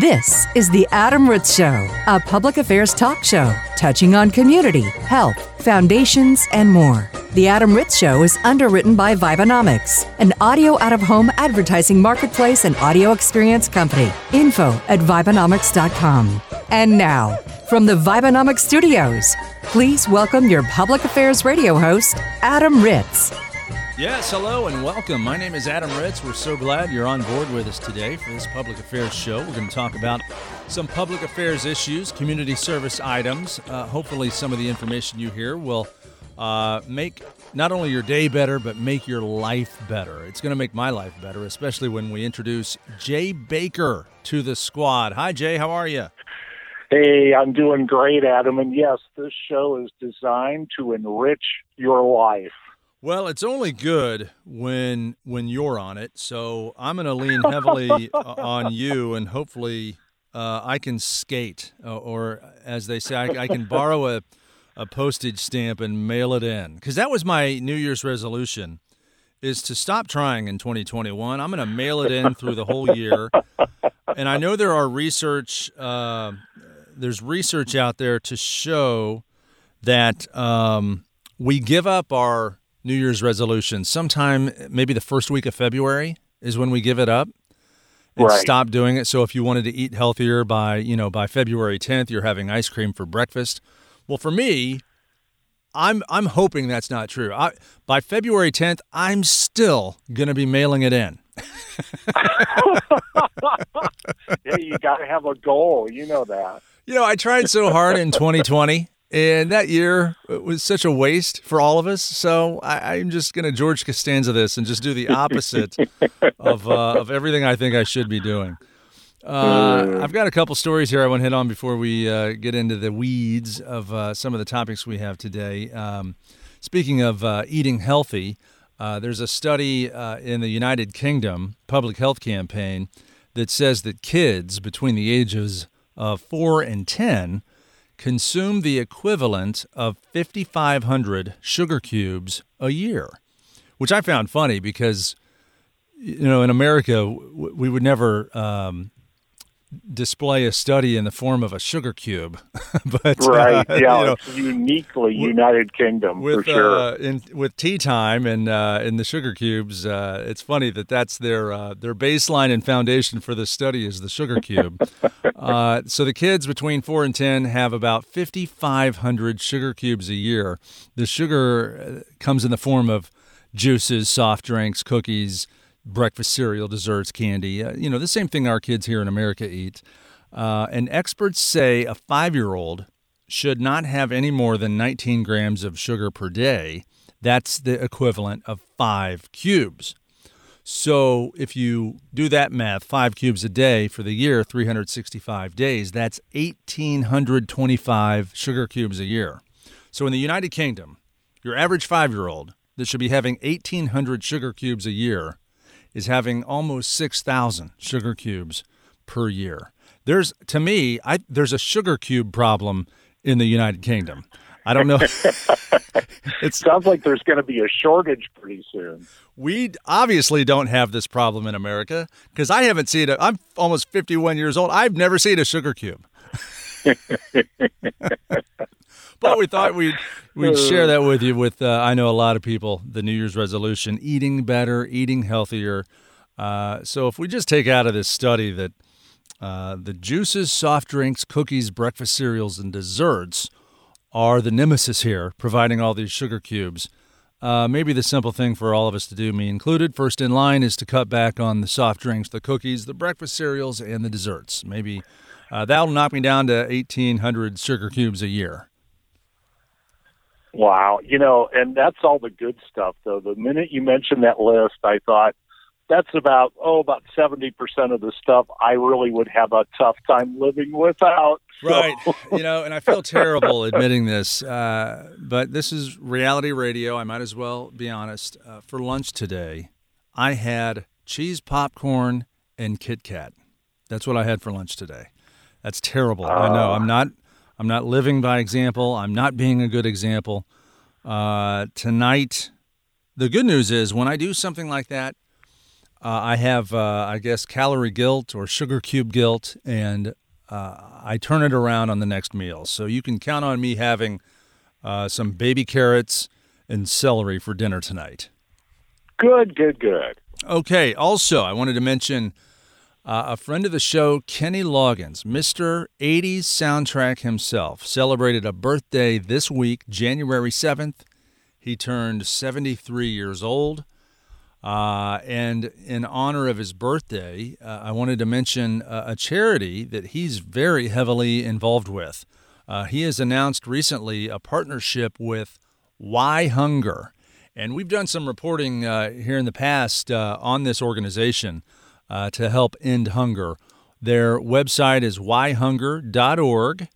This is The Adam Ritz Show, a public affairs talk show touching on community, health, foundations, and more. The Adam Ritz Show is underwritten by Vibenomics, an audio out of home advertising marketplace and audio experience company. Info at Vibenomics.com. And now, from the Vibenomics studios, please welcome your public affairs radio host, Adam Ritz. Yes, hello and welcome. My name is Adam Ritz. We're so glad you're on board with us today for this public affairs show. We're going to talk about some public affairs issues, community service items. Uh, hopefully, some of the information you hear will uh, make not only your day better, but make your life better. It's going to make my life better, especially when we introduce Jay Baker to the squad. Hi, Jay. How are you? Hey, I'm doing great, Adam. And yes, this show is designed to enrich your life. Well, it's only good when when you're on it. So I'm going to lean heavily uh, on you, and hopefully uh, I can skate, uh, or as they say, I, I can borrow a, a postage stamp and mail it in. Because that was my New Year's resolution, is to stop trying in 2021. I'm going to mail it in through the whole year. And I know there are research. Uh, there's research out there to show that um, we give up our New Year's resolution. Sometime, maybe the first week of February is when we give it up and Right. stop doing it. So if you wanted to eat healthier by, you know, by February 10th, you're having ice cream for breakfast. Well, for me, I'm I'm hoping that's not true. I, by February 10th, I'm still going to be mailing it in. Yeah, you got to have a goal. You know that. You know, I tried so hard in 2020, and that year was such a waste for all of us. So I, I'm just going to George Costanza this and just do the opposite of uh, of everything I think I should be doing. Uh, I've got a couple stories here I want to hit on before we uh, get into the weeds of uh, some of the topics we have today. Um, speaking of uh, eating healthy, uh, there's a study uh, in the United Kingdom public health campaign that says that kids between the ages of 4 and 10 consume the equivalent of 5,500 sugar cubes a year, which I found funny because, you know, in America, we would never um, display a study in the form of a sugar cube. but, uh, Right. you yeah, know, it's uniquely United Kingdom with for sure. uh, in with tea time and uh, in the sugar cubes, uh, it's funny that that's their uh, their baseline and foundation for the study is the sugar cube. uh, so the kids between four and ten have about fifty five hundred sugar cubes a year. The sugar uh, comes in the form of juices, soft drinks, cookies, breakfast cereal, desserts, candy. Uh, you know the same thing our kids here in America eat. Uh, and experts say a five year old should not have any more than 19 grams of sugar per day. That's the equivalent of five cubes. So if you do that math, five cubes a day for the year, 365 days, that's 1,825 sugar cubes a year. So in the United Kingdom, your average five year old that should be having 1,800 sugar cubes a year is having almost 6,000 sugar cubes per year. There's, to me, I, there's a sugar cube problem in the United Kingdom. I don't know. it Sounds like there's going to be a shortage pretty soon. we obviously don't have this problem in America because I haven't seen it. I'm almost 51 years old. I've never seen a sugar cube. but we thought we'd we'd share that with you. With uh, I know a lot of people, the New Year's resolution: eating better, eating healthier. Uh, so if we just take out of this study that uh, the juices, soft drinks, cookies, breakfast cereals, and desserts are the nemesis here, providing all these sugar cubes. Uh, maybe the simple thing for all of us to do, me included, first in line, is to cut back on the soft drinks, the cookies, the breakfast cereals, and the desserts. Maybe uh, that'll knock me down to 1,800 sugar cubes a year. Wow. You know, and that's all the good stuff, though. The minute you mentioned that list, I thought that's about, oh, about 70% of the stuff I really would have a tough time living without. So- Right. you know, and I feel terrible admitting this, uh, but this is reality radio. I might as well be honest. Uh, for lunch today, I had cheese popcorn and Kit Kat. That's what I had for lunch today. That's terrible. I know. I'm not. I'm not living by example. I'm not being a good example. Uh, tonight, the good news is when I do something like that, Uh, I have, uh, I guess, calorie guilt or sugar cube guilt, and uh, I turn it around on the next meal. So you can count on me having uh, some baby carrots and celery for dinner tonight. Good, good, good. Okay. Also, I wanted to mention uh, a friend of the show, Kenny Loggins, Mr. 80s soundtrack himself, celebrated a birthday this week, January 7th. He turned 73 years old. Uh, and in honor of his birthday, uh, I wanted to mention a charity that he's very heavily involved with. Uh, he has announced recently a partnership with Why Hunger. And we've done some reporting uh, here in the past uh, on this organization to help end hunger. Their website is whyhunger.org,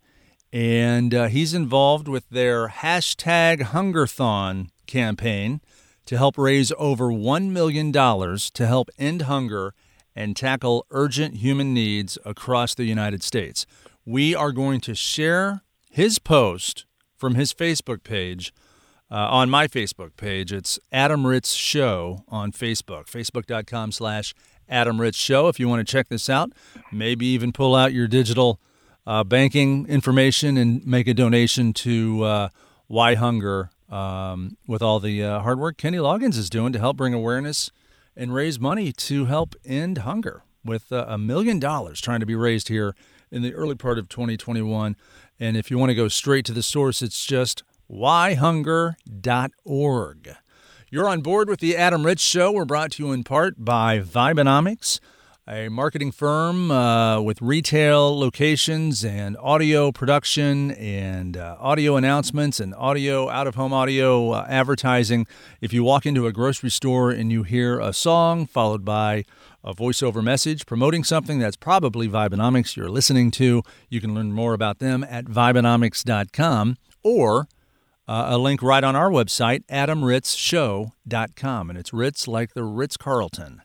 and he's involved with their hashtag Hungerthon campaign to help raise over $1 million to help end hunger and tackle urgent human needs across the United States. We are going to share his post from his Facebook page uh, on my Facebook page. It's Adam Ritz Show on Facebook, facebook.com slash Adam Ritz Show. If you want to check this out, maybe even pull out your digital uh, banking information and make a donation to uh, Why Hunger um, with all the uh, hard work Kenny Loggins is doing to help bring awareness and raise money to help end hunger, with uh, a million dollars trying to be raised here in the early part of 2021. And if you want to go straight to the source, it's just whyhunger.org. You're on board with the Adam Ritz Show. We're brought to you in part by Vibenomics a marketing firm uh, with retail locations and audio production and uh, audio announcements and audio out of home audio uh, advertising. If you walk into a grocery store and you hear a song followed by a voiceover message promoting something that's probably Vibenomics you're listening to, you can learn more about them at Vibenomics.com or uh, a link right on our website, AdamRitzShow.com. And it's Ritz like the Ritz Carlton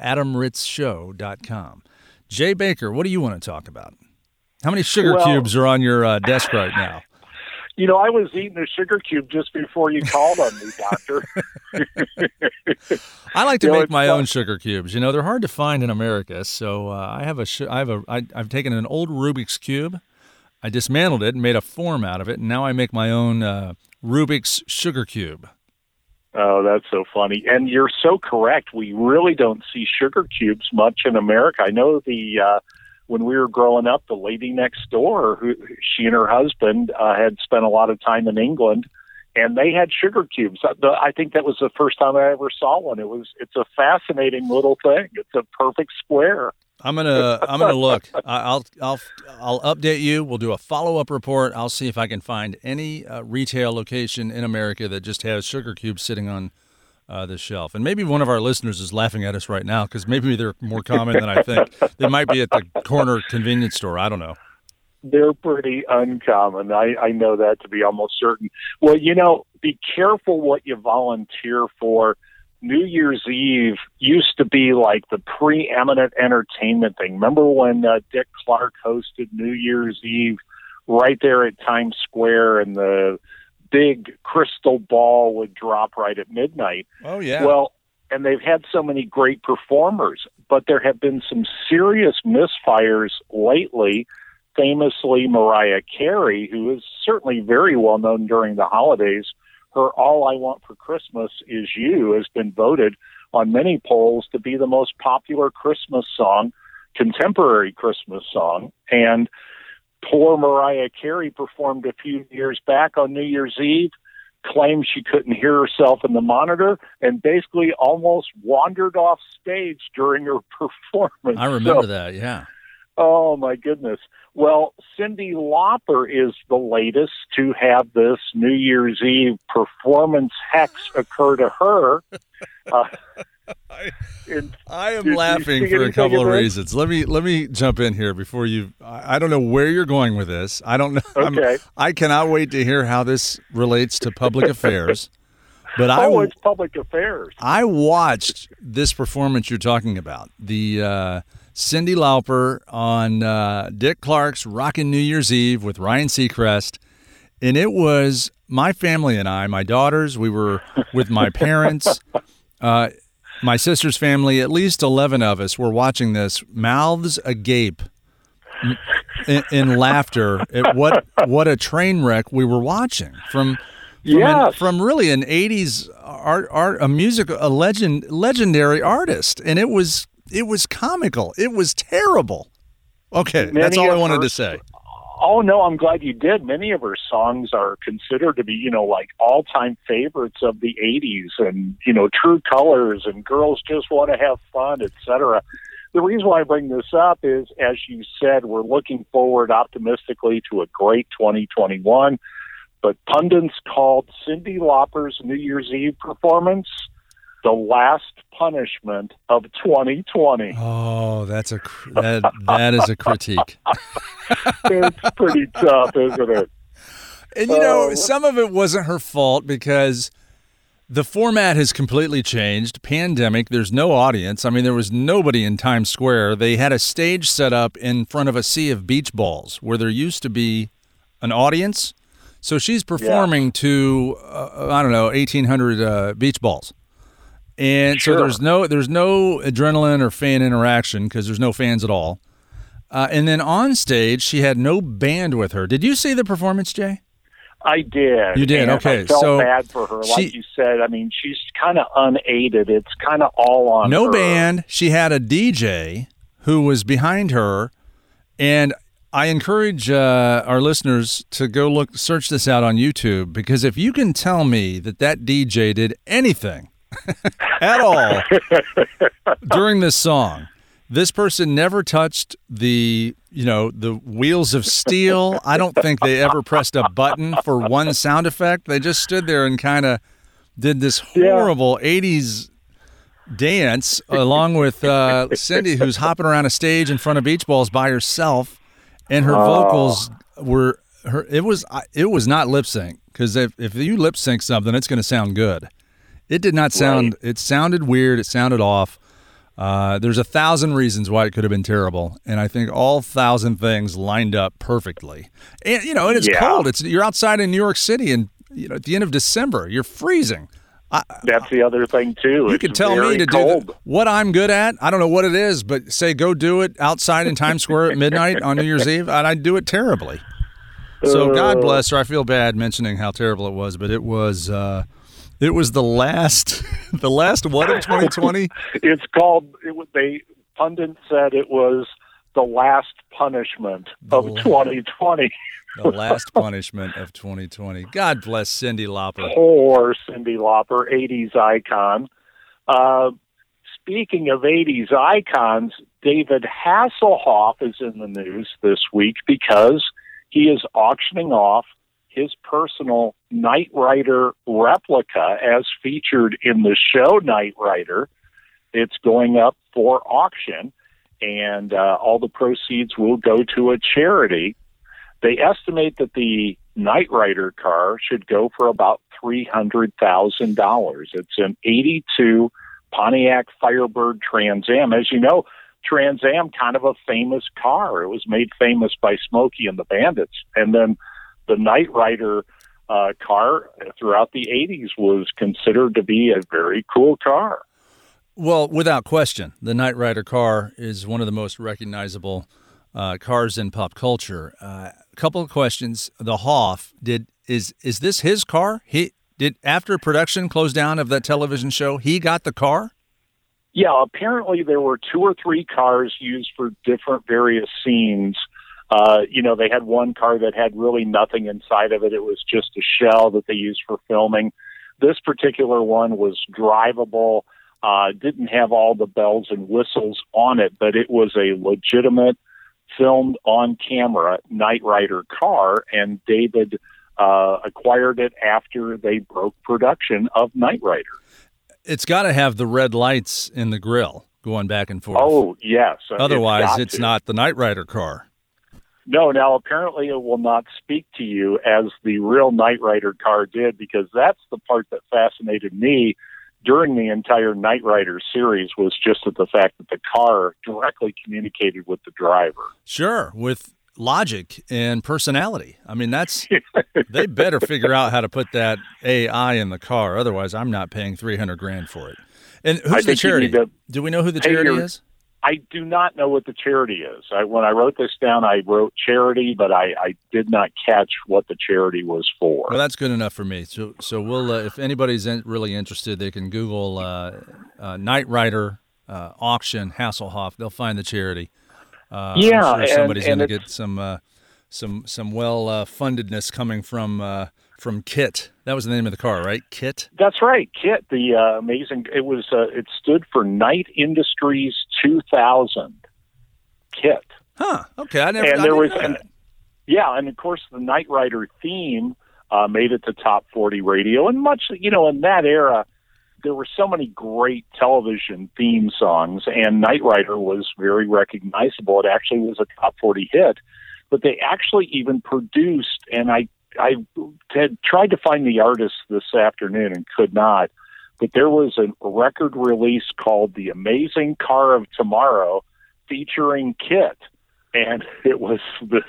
adamritzshow.com. Jay Baker, what do you want to talk about? How many sugar well, cubes are on your uh, desk right now? You know, I was eating a sugar cube just before you called on me, Doctor. I like to you make know, my fun. own sugar cubes. You know, they're hard to find in America, so uh, I have a I have a I, I've taken an old Rubik's cube, I dismantled it and made a form out of it, and now I make my own uh, Rubik's sugar cube. Oh, that's so funny. And you're so correct. We really don't see sugar cubes much in America. I know the uh when we were growing up, the lady next door, who she and her husband uh, had spent a lot of time in England, and they had sugar cubes. Uh, I think that was the first time I ever saw one. It was it's a fascinating little thing. It's a perfect square. I'm gonna I'm gonna look. I'll I'll I'll update you. We'll do a follow up report. I'll see if I can find any uh, retail location in America that just has sugar cubes sitting on uh, the shelf. And maybe one of our listeners is laughing at us right now because maybe they're more common than I think. They might be at the corner convenience store. I don't know. They're pretty uncommon. I, I know that to be almost certain. Well, you know, be careful what you volunteer for New Year's Eve used to be like the preeminent entertainment thing. Remember when uh, Dick Clark hosted New Year's Eve right there at Times Square and the big crystal ball would drop right at midnight? Oh, yeah. Well, and they've had so many great performers, but there have been some serious misfires lately. Famously, Mariah Carey, who is certainly very well known during the holidays her All I Want for Christmas Is You has been voted on many polls to be the most popular Christmas song, contemporary Christmas song. And poor Mariah Carey performed a few years back on New Year's Eve, claimed she couldn't hear herself in the monitor, and basically almost wandered off stage during her performance. I remember so, that, yeah. Oh my goodness. Well, Cyndi Lauper is the latest to have this New Year's Eve performance hex occur to her. Uh, I, I, am did, laughing for a couple of reasons. Let me let me jump in here before you. I, I don't know where you're going with this. I don't know. Okay. I'm, I cannot wait to hear how this relates to public affairs. But oh, I, it's public affairs. I watched this performance you're talking about. The uh, Cyndi Lauper on uh, Dick Clark's Rockin' New Year's Eve with Ryan Seacrest. And it was my family and I, my daughters, we were with my parents. Uh, my sister's family, at least 11 of us, were watching this, mouths agape in, in laughter at what what a train wreck we were watching from from, Yes. an, from really an 80s art art a music a legend legendary artist and it was it was comical it was terrible okay that's all i wanted her- to say Oh no, I'm glad you did. Many of her songs are considered to be, you know, like all-time favorites of the '80s, and you know, True Colors and Girls Just Want to Have Fun, etc. The reason why I bring this up is, as you said, we're looking forward optimistically to a great 2021. But pundits called Cyndi Lauper's New Year's Eve performance the last punishment of 2020. oh that's a that that is a critique it's pretty tough, isn't it? And you know, Oh. some of it wasn't her fault because the format has completely changed. Pandemic, there's no audience. I mean, there was nobody in Times Square. They had a stage set up in front of a sea of beach balls where there used to be an audience. So she's performing to uh, I don't know, 1800 uh, beach balls. And so there's no there's no adrenaline or fan interaction because there's no fans at all. Uh, and then on stage, she had no band with her. Did you see the performance, Jay? I did. You did, okay, I felt so bad for her. Like she- you said, I mean, she's kind of unaided. It's kind of all on no her. band. She had a DJ who was behind her, and I encourage uh, our listeners to go look, search this out on YouTube because if you can tell me that that DJ did anything at all during this song, this person never touched the you know the wheels of steel. I don't think they ever pressed a button for one sound effect. They just stood there and kind of did this Yeah. horrible '80s dance along with uh, Cyndi, who's hopping around a stage in front of beach balls by herself, and her Oh. vocals were her. It was it was not lip sync because if if you lip sync something, it's going to sound good. It did not sound. It sounded weird. It sounded off. Uh, there's a thousand reasons why it could have been terrible, and I think all thousand things lined up perfectly. And you know, and it's Yeah. cold. It's you're outside in New York City, and you know, at the end of December, you're freezing. That's the other thing too. You could tell me to cold. do the, what I'm good at. I don't know what it is, but say go do it outside in Times Square at midnight on New Year's Eve, and I do it terribly. So God Uh, bless her. I feel bad mentioning how terrible it was, but it was uh, it was the last the last what of 2020. It's called. It, they pundit said it was the last punishment of The la- 2020. the last punishment of 2020. God bless Cyndi Lauper. Poor Cyndi Lauper, 80s icon. Uh, speaking of 80s icons, David Hasselhoff is in the news this week because he is auctioning off his personal Knight Rider replica as featured in the show Knight Rider. It's going up for auction, and uh, all the proceeds will go to a charity. They estimate that the Knight Rider car should go for about three hundred thousand dollars. It's an '82 Pontiac Firebird Trans Am. As you know, Trans Am kind of a famous car. It was made famous by Smokey and the Bandits, and then the Knight Rider uh, car throughout the '80s was considered to be a very cool car. Well, without question, the Knight Rider car is one of the most recognizable uh, cars in pop culture. A uh, couple of questions. The Hoff did is is this his car? He did after production closed down of that television show. He got the car. Yeah, apparently there were two or three cars used for different various scenes. Uh, you know, they had one car that had really nothing inside of it. It was just a shell that they used for filming. This particular one was drivable, uh, didn't have all the bells and whistles on it, but it was a legitimate filmed on camera Knight Rider car, and David uh, acquired it after they broke production of Knight Rider. It's got to have the red lights in the grill going back and forth. Oh, yes. Otherwise, got it's not the Knight Rider car. No, now apparently it will not speak to you as the real Knight Rider car did because that's the part that fascinated me during the entire Knight Rider series was just that the fact that the car directly communicated with the driver. Sure, with logic and personality. I mean, that's they better figure out how to put that AI in the car. Otherwise, I'm not paying 300 grand for it. And who's the charity? Do we know who the charity your- is? I do not know what the charity is. I, when I wrote this down, I wrote charity, but I, I did not catch what the charity was for. Well, that's good enough for me. So, so we'll uh, if anybody's in, really interested, they can Google uh, uh, Knight Rider uh, auction Hasselhoff. They'll find the charity. Uh, Yeah, sure somebody's going to get some uh, some some well uh, fundedness coming from uh, from KITT. That was the name of the car, right? KITT. That's right, KITT. The uh, amazing. It was. Uh, it stood for Knight Industries 2000. KITT. Huh. Okay, I never. and I there was, that. yeah, and of course the Knight Rider theme uh, made it to top 40 radio, and much, you know, in that era, there were so many great television theme songs, and Knight Rider was very recognizable. It actually was a top 40 hit, but they actually even produced, and I, I had tried to find the artist this afternoon and could not. But there was a record release called "The Amazing Car of Tomorrow," featuring KITT, and it was this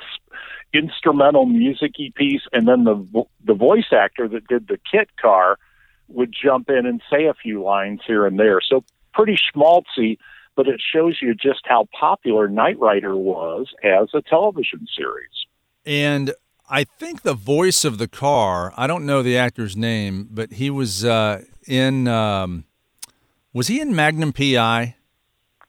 instrumental musicy piece, and then the the voice actor that did the KITT car would jump in and say a few lines here and there. So pretty schmaltzy, but it shows you just how popular Knight Rider was as a television series. And I think the voice of the car. I don't know the actor's name, but he was uh, in. Um, was he in Magnum PI?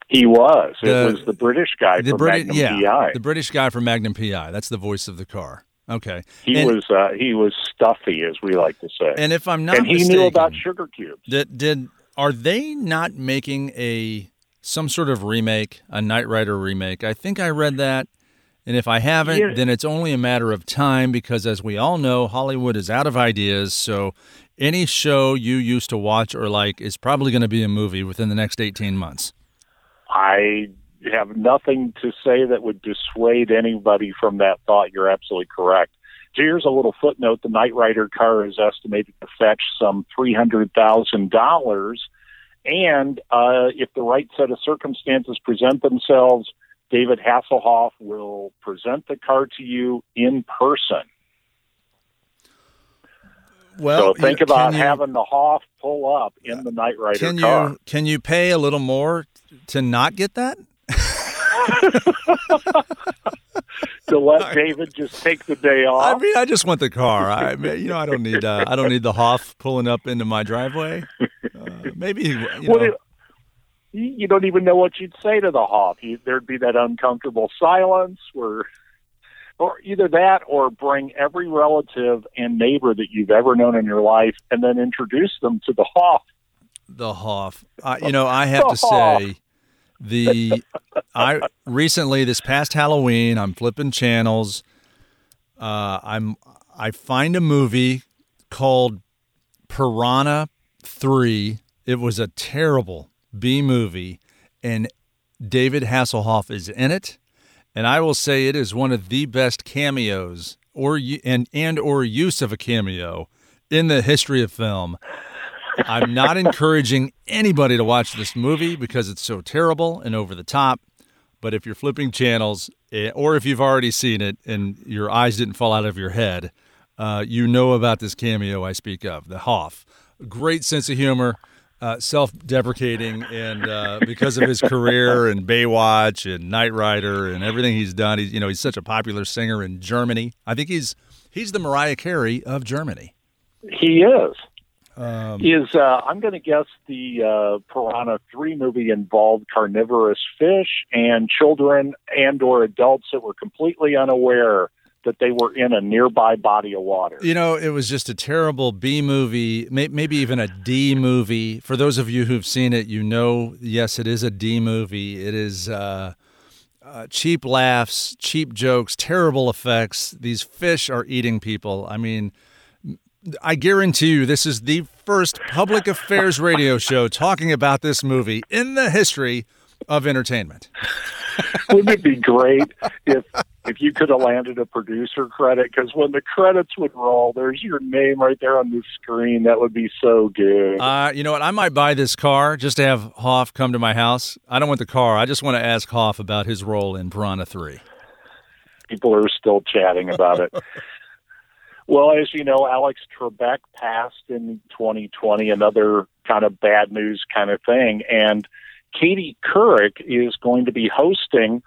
He was. The- it was the British guy The from British, Magnum yeah, PI. the British guy from Magnum PI. That's the voice of the car. Okay, he and, was uh, he was stuffy, as we like to say, And if I'm not and he mistaken, knew about sugar cubes. Did did are they not making a some sort of remake, a Knight Rider remake? I think I read that. And if I haven't, Yeah. then it's only a matter of time because as we all know, Hollywood is out of ideas. So any show you used to watch or like is probably going to be a movie within the next 18 months. I have nothing to say that would dissuade anybody from that thought. You're absolutely correct. So here's a little footnote: the Knight Rider car is estimated to fetch some three hundred thousand dollars, and uh, if the right set of circumstances present themselves, David Hasselhoff will present the car to you in person. Well, so think about you- having the Hoff pull up in the Knight Rider Can car. you can you pay a little more to not get that? to let David just take the day off. I mean, I just want the car. I mean, you know, I don't need uh, I don't need the Hoff pulling up into my driveway. Uh, maybe you Well, know. it- you don't even know what you'd say to the Hoff. You, there'd be that uncomfortable silence where, or either that or bring every relative and neighbor that you've ever known in your life and then introduce them to the Hoff. The Hoff. I, you know, I have to say, the I recently this past Halloween, I'm flipping channels. Uh, I'm I find a movie called Piranha Three. It was a terrible B movie, and David Hasselhoff is in it, and I will say it is one of the best cameos or and and or use of a cameo in the history of film. I'm not encouraging anybody to watch this movie because it's so terrible and over the top. But if you're flipping channels, eh, or if you've already seen it and your eyes didn't fall out of your head, uh, you know about this cameo I speak of, the Hoff. Great sense of humor, uh, self-deprecating, and uh, because of his career and Baywatch and Knight Rider and everything he's done, he's you know he's such a popular singer in Germany. I think he's he's the Mariah Carey of Germany. He is. Um, Is uh, I'm going to guess the uh, Piranha Three movie involved carnivorous fish and children and or adults that were completely unaware that they were in a nearby body of water. You know, it was just a terrible B movie, may, maybe even a D movie. For those of you who've seen it, you know, yes, it is a D movie. It is uh, uh, cheap laughs, cheap jokes, terrible effects. These fish are eating people. I mean, I guarantee you, this is the first public affairs radio show talking about this movie in the history of entertainment. Wouldn't it be great if if you could have landed a producer credit? Because when the credits would roll, there's your name right there on the screen. That would be so good. Uh, you know what? I might buy this car just to have Hoff come to my house. I don't want the car. I just want to ask Hoff about his role in Piranha 3. People are still chatting about it. Well, as you know, Alex Trebek passed in 2020, another kind of bad news kind of thing. And Katie Couric is going to be hosting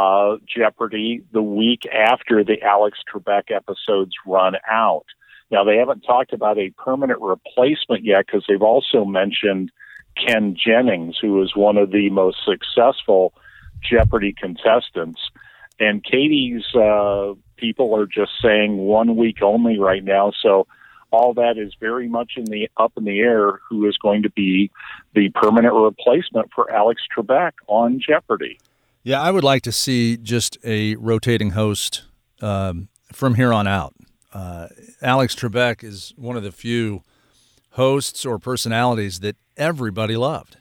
uh, Jeopardy the week after the Alex Trebek episodes run out. Now, they haven't talked about a permanent replacement yet because they've also mentioned Ken Jennings, who is one of the most successful Jeopardy contestants. And Katie's uh, people are just saying one week only right now. So all that is very much in the up in the air. Who is going to be the permanent replacement for Alex Trebek on Jeopardy? Yeah, I would like to see just a rotating host um, from here on out. Uh, Alex Trebek is one of the few hosts or personalities that everybody loved.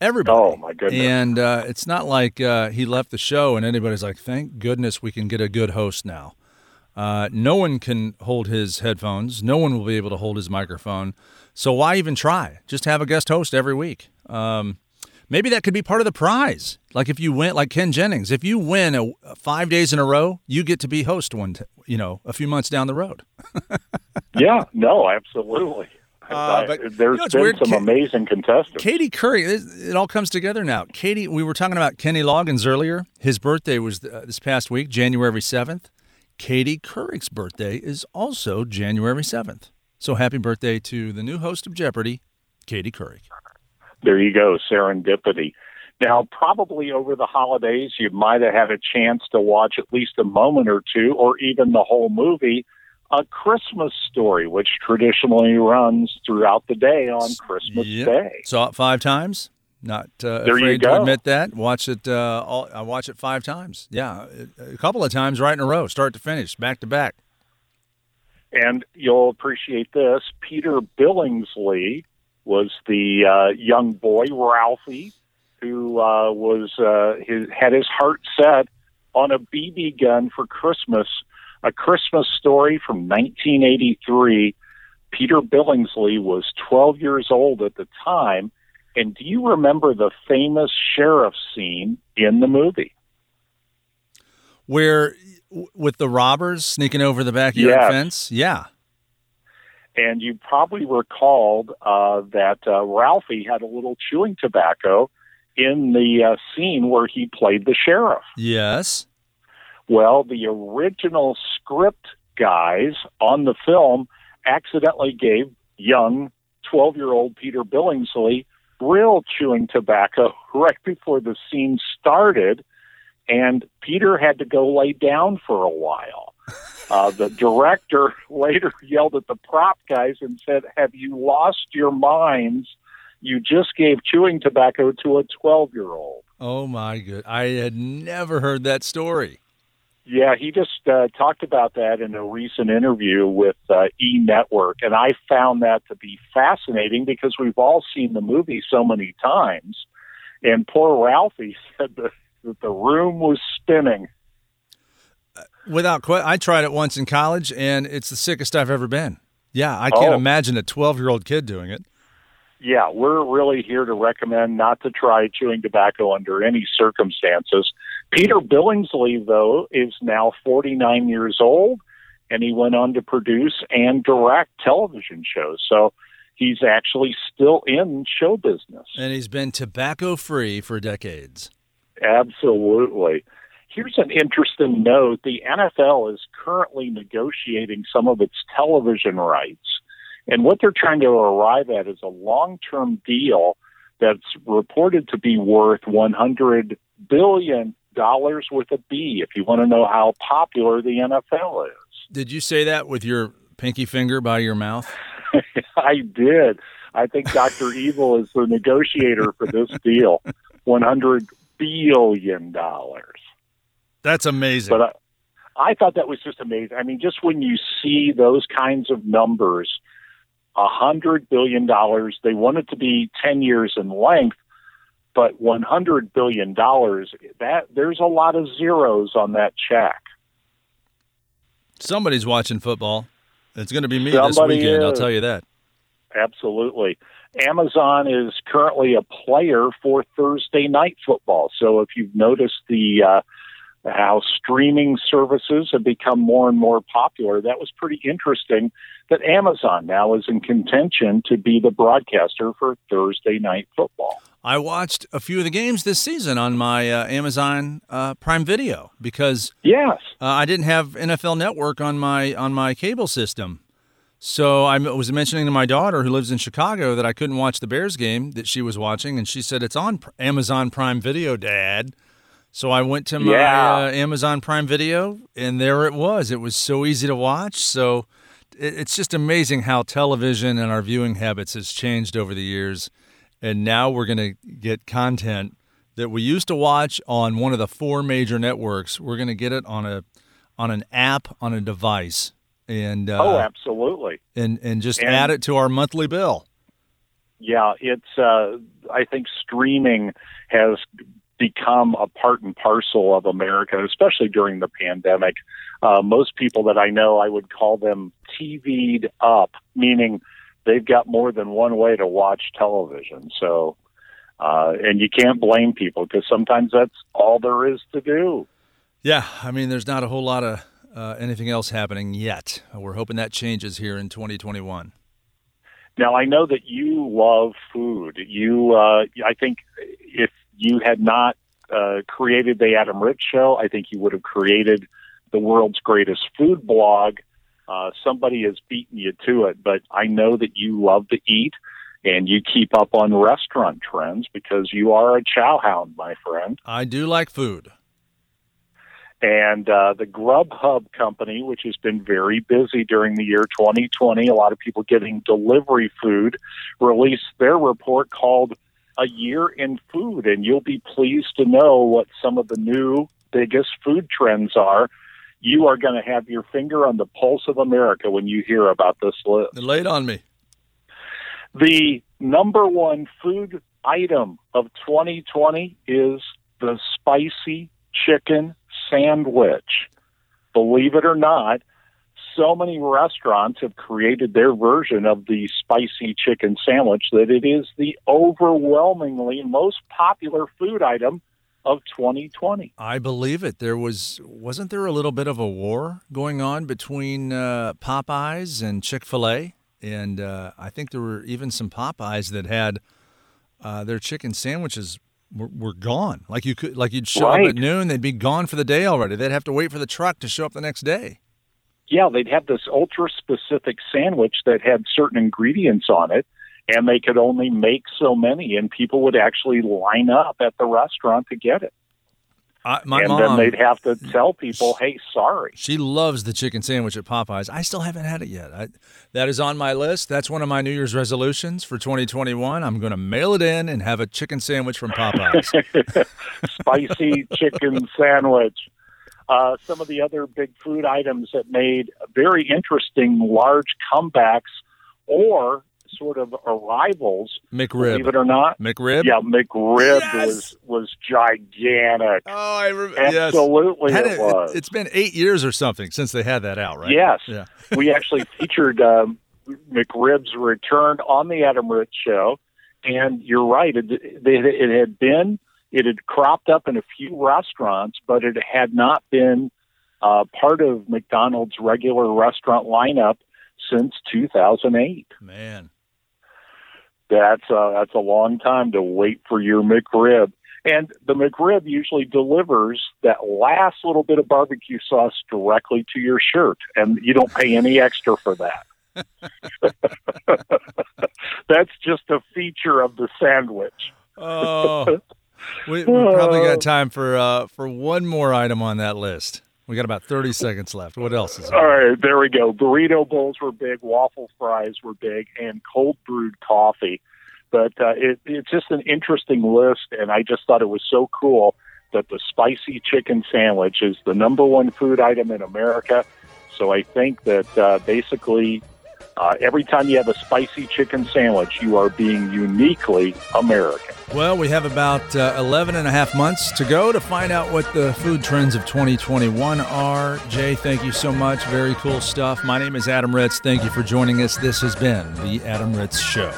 Everybody. Oh my goodness! And uh, it's not like uh, he left the show and anybody's like, "Thank goodness we can get a good host now." Uh, no one can hold his headphones. No one will be able to hold his microphone. So why even try? Just have a guest host every week. Um, maybe that could be part of the prize. Like if you win, like Ken Jennings, if you win a, five days in a row, you get to be host one. T- you know, a few months down the road. yeah. No. Absolutely. Uh, but there's you know, been weird. some Ka- amazing contestants. Katie Couric, it all comes together now. Katie, we were talking about Kenny Loggins earlier. His birthday was uh, this past week, January 7th. Katie Couric's birthday is also January 7th. So happy birthday to the new host of Jeopardy, Katie Couric. There you go, serendipity. Now, probably over the holidays, you might have had a chance to watch at least a moment or two, or even the whole movie, A Christmas Story, which traditionally runs throughout the day on Christmas yep. Day. Saw it five times. Not uh, there afraid to admit that. Watch it. Uh, all, I watch it five times. Yeah, a couple of times right in a row, start to finish, back to back. And you'll appreciate this. Peter Billingsley was the uh, young boy Ralphie who uh, was uh, his, had his heart set on a BB gun for Christmas. A Christmas story from 1983. Peter Billingsley was 12 years old at the time and do you remember the famous sheriff scene in the movie? Where, with the robbers sneaking over the backyard yes. fence? Yeah. And you probably recalled uh, that uh, Ralphie had a little chewing tobacco in the uh, scene where he played the sheriff. Yes. Well, the original script guys on the film accidentally gave young 12 year old Peter Billingsley real chewing tobacco right before the scene started, and Peter had to go lay down for a while. Uh, the director later yelled at the prop guys and said, Have you lost your minds? You just gave chewing tobacco to a 12 year old. Oh, my good. I had never heard that story. Yeah, he just uh, talked about that in a recent interview with uh, E Network, and I found that to be fascinating because we've all seen the movie so many times. And poor Ralphie said that, that the room was spinning. Without question, I tried it once in college, and it's the sickest I've ever been. Yeah, I can't oh. imagine a 12 year old kid doing it yeah, we're really here to recommend not to try chewing tobacco under any circumstances. Peter Billingsley, though, is now 49 years old, and he went on to produce and direct television shows. So he's actually still in show business. And he's been tobacco free for decades. Absolutely. Here's an interesting note the NFL is currently negotiating some of its television rights and what they're trying to arrive at is a long term deal that's reported to be worth $100 billion with a B, if you want to know how popular the NFL is. Did you say that with your pinky finger by your mouth? I did. I think Dr. Evil is the negotiator for this deal. $100 billion. That's amazing. But I, I thought that was just amazing. I mean, just when you see those kinds of numbers, a hundred billion dollars. They want it to be ten years in length, but one hundred billion dollars. That there's a lot of zeros on that check. Somebody's watching football. It's going to be me Somebody this weekend. Is. I'll tell you that. Absolutely. Amazon is currently a player for Thursday night football. So if you've noticed the uh, how streaming services have become more and more popular. That was pretty interesting that Amazon now is in contention to be the broadcaster for Thursday night football. I watched a few of the games this season on my uh, Amazon uh, Prime Video because yes, uh, I didn't have NFL Network on my on my cable system. So I was mentioning to my daughter who lives in Chicago that I couldn't watch the Bears game that she was watching, and she said it's on Amazon Prime Video, Dad. So I went to my yeah. uh, Amazon Prime Video, and there it was. It was so easy to watch. So it's just amazing how television and our viewing habits has changed over the years. And now we're going to get content that we used to watch on one of the four major networks. We're going to get it on a on an app on a device and uh, oh, absolutely, and and just and, add it to our monthly bill. Yeah, it's. Uh, I think streaming has become a part and parcel of America, especially during the pandemic. Uh, most people that I know, I would call them TV'd up, meaning they've got more than one way to watch television. So, uh, and you can't blame people because sometimes that's all there is to do. Yeah, I mean, there's not a whole lot of uh, anything else happening yet. We're hoping that changes here in 2021. Now I know that you love food. You, uh, I think, if you had not uh, created the Adam Ritz Show, I think you would have created the world's greatest food blog. Uh, somebody has beaten you to it, but I know that you love to eat and you keep up on restaurant trends because you are a chow hound, my friend. I do like food. And uh, the Grubhub company, which has been very busy during the year 2020, a lot of people getting delivery food, released their report called A Year in Food. And you'll be pleased to know what some of the new biggest food trends are. You are going to have your finger on the pulse of America when you hear about this list. Lay it on me. The number one food item of 2020 is the spicy chicken sandwich. Believe it or not, so many restaurants have created their version of the spicy chicken sandwich that it is the overwhelmingly most popular food item of 2020. I believe it. There was wasn't there a little bit of a war going on between uh, Popeyes and Chick Fil A, and uh, I think there were even some Popeyes that had uh, their chicken sandwiches were, were gone. Like you could, like you'd show right. up at noon, they'd be gone for the day already. They'd have to wait for the truck to show up the next day. Yeah, they'd have this ultra specific sandwich that had certain ingredients on it, and they could only make so many, and people would actually line up at the restaurant to get it. I, my and mom, then they'd have to tell people, "Hey, sorry." She loves the chicken sandwich at Popeyes. I still haven't had it yet. I, that is on my list. That's one of my New Year's resolutions for 2021. I'm going to mail it in and have a chicken sandwich from Popeyes. Spicy chicken sandwich. Uh, some of the other big food items that made very interesting large comebacks or sort of arrivals. McRib, believe it or not. McRib. Yeah, McRib yes! was was gigantic. Oh, I remember. Absolutely, yes. it, it, was. It's been eight years or something since they had that out, right? Yes. Yeah. we actually featured um, McRib's return on the Adam Ritz show, and you're right. It, it, it had been it had cropped up in a few restaurants, but it had not been uh, part of McDonald's regular restaurant lineup since 2008. Man, that's a, that's a long time to wait for your McRib. And the McRib usually delivers that last little bit of barbecue sauce directly to your shirt, and you don't pay any extra for that. That's just a feature of the sandwich. oh, we, we probably got time for uh, for one more item on that list. We got about thirty seconds left. What else is? It? All right, there we go. Burrito bowls were big, waffle fries were big, and cold brewed coffee. But uh, it, it's just an interesting list, and I just thought it was so cool that the spicy chicken sandwich is the number one food item in America. So I think that uh, basically uh, every time you have a spicy chicken sandwich, you are being uniquely American. Well, we have about uh, 11 and a half months to go to find out what the food trends of 2021 are. Jay, thank you so much. Very cool stuff. My name is Adam Ritz. Thank you for joining us. This has been The Adam Ritz Show.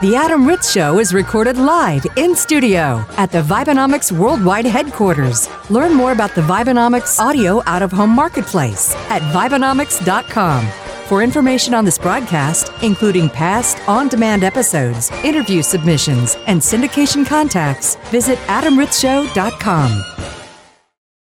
The Adam Ritz Show is recorded live in studio at the Vibenomics Worldwide headquarters. Learn more about the Vibenomics Audio Out of Home Marketplace at Vibenomics.com. For information on this broadcast, including past on demand episodes, interview submissions, and syndication contacts, visit AdamRitzShow.com.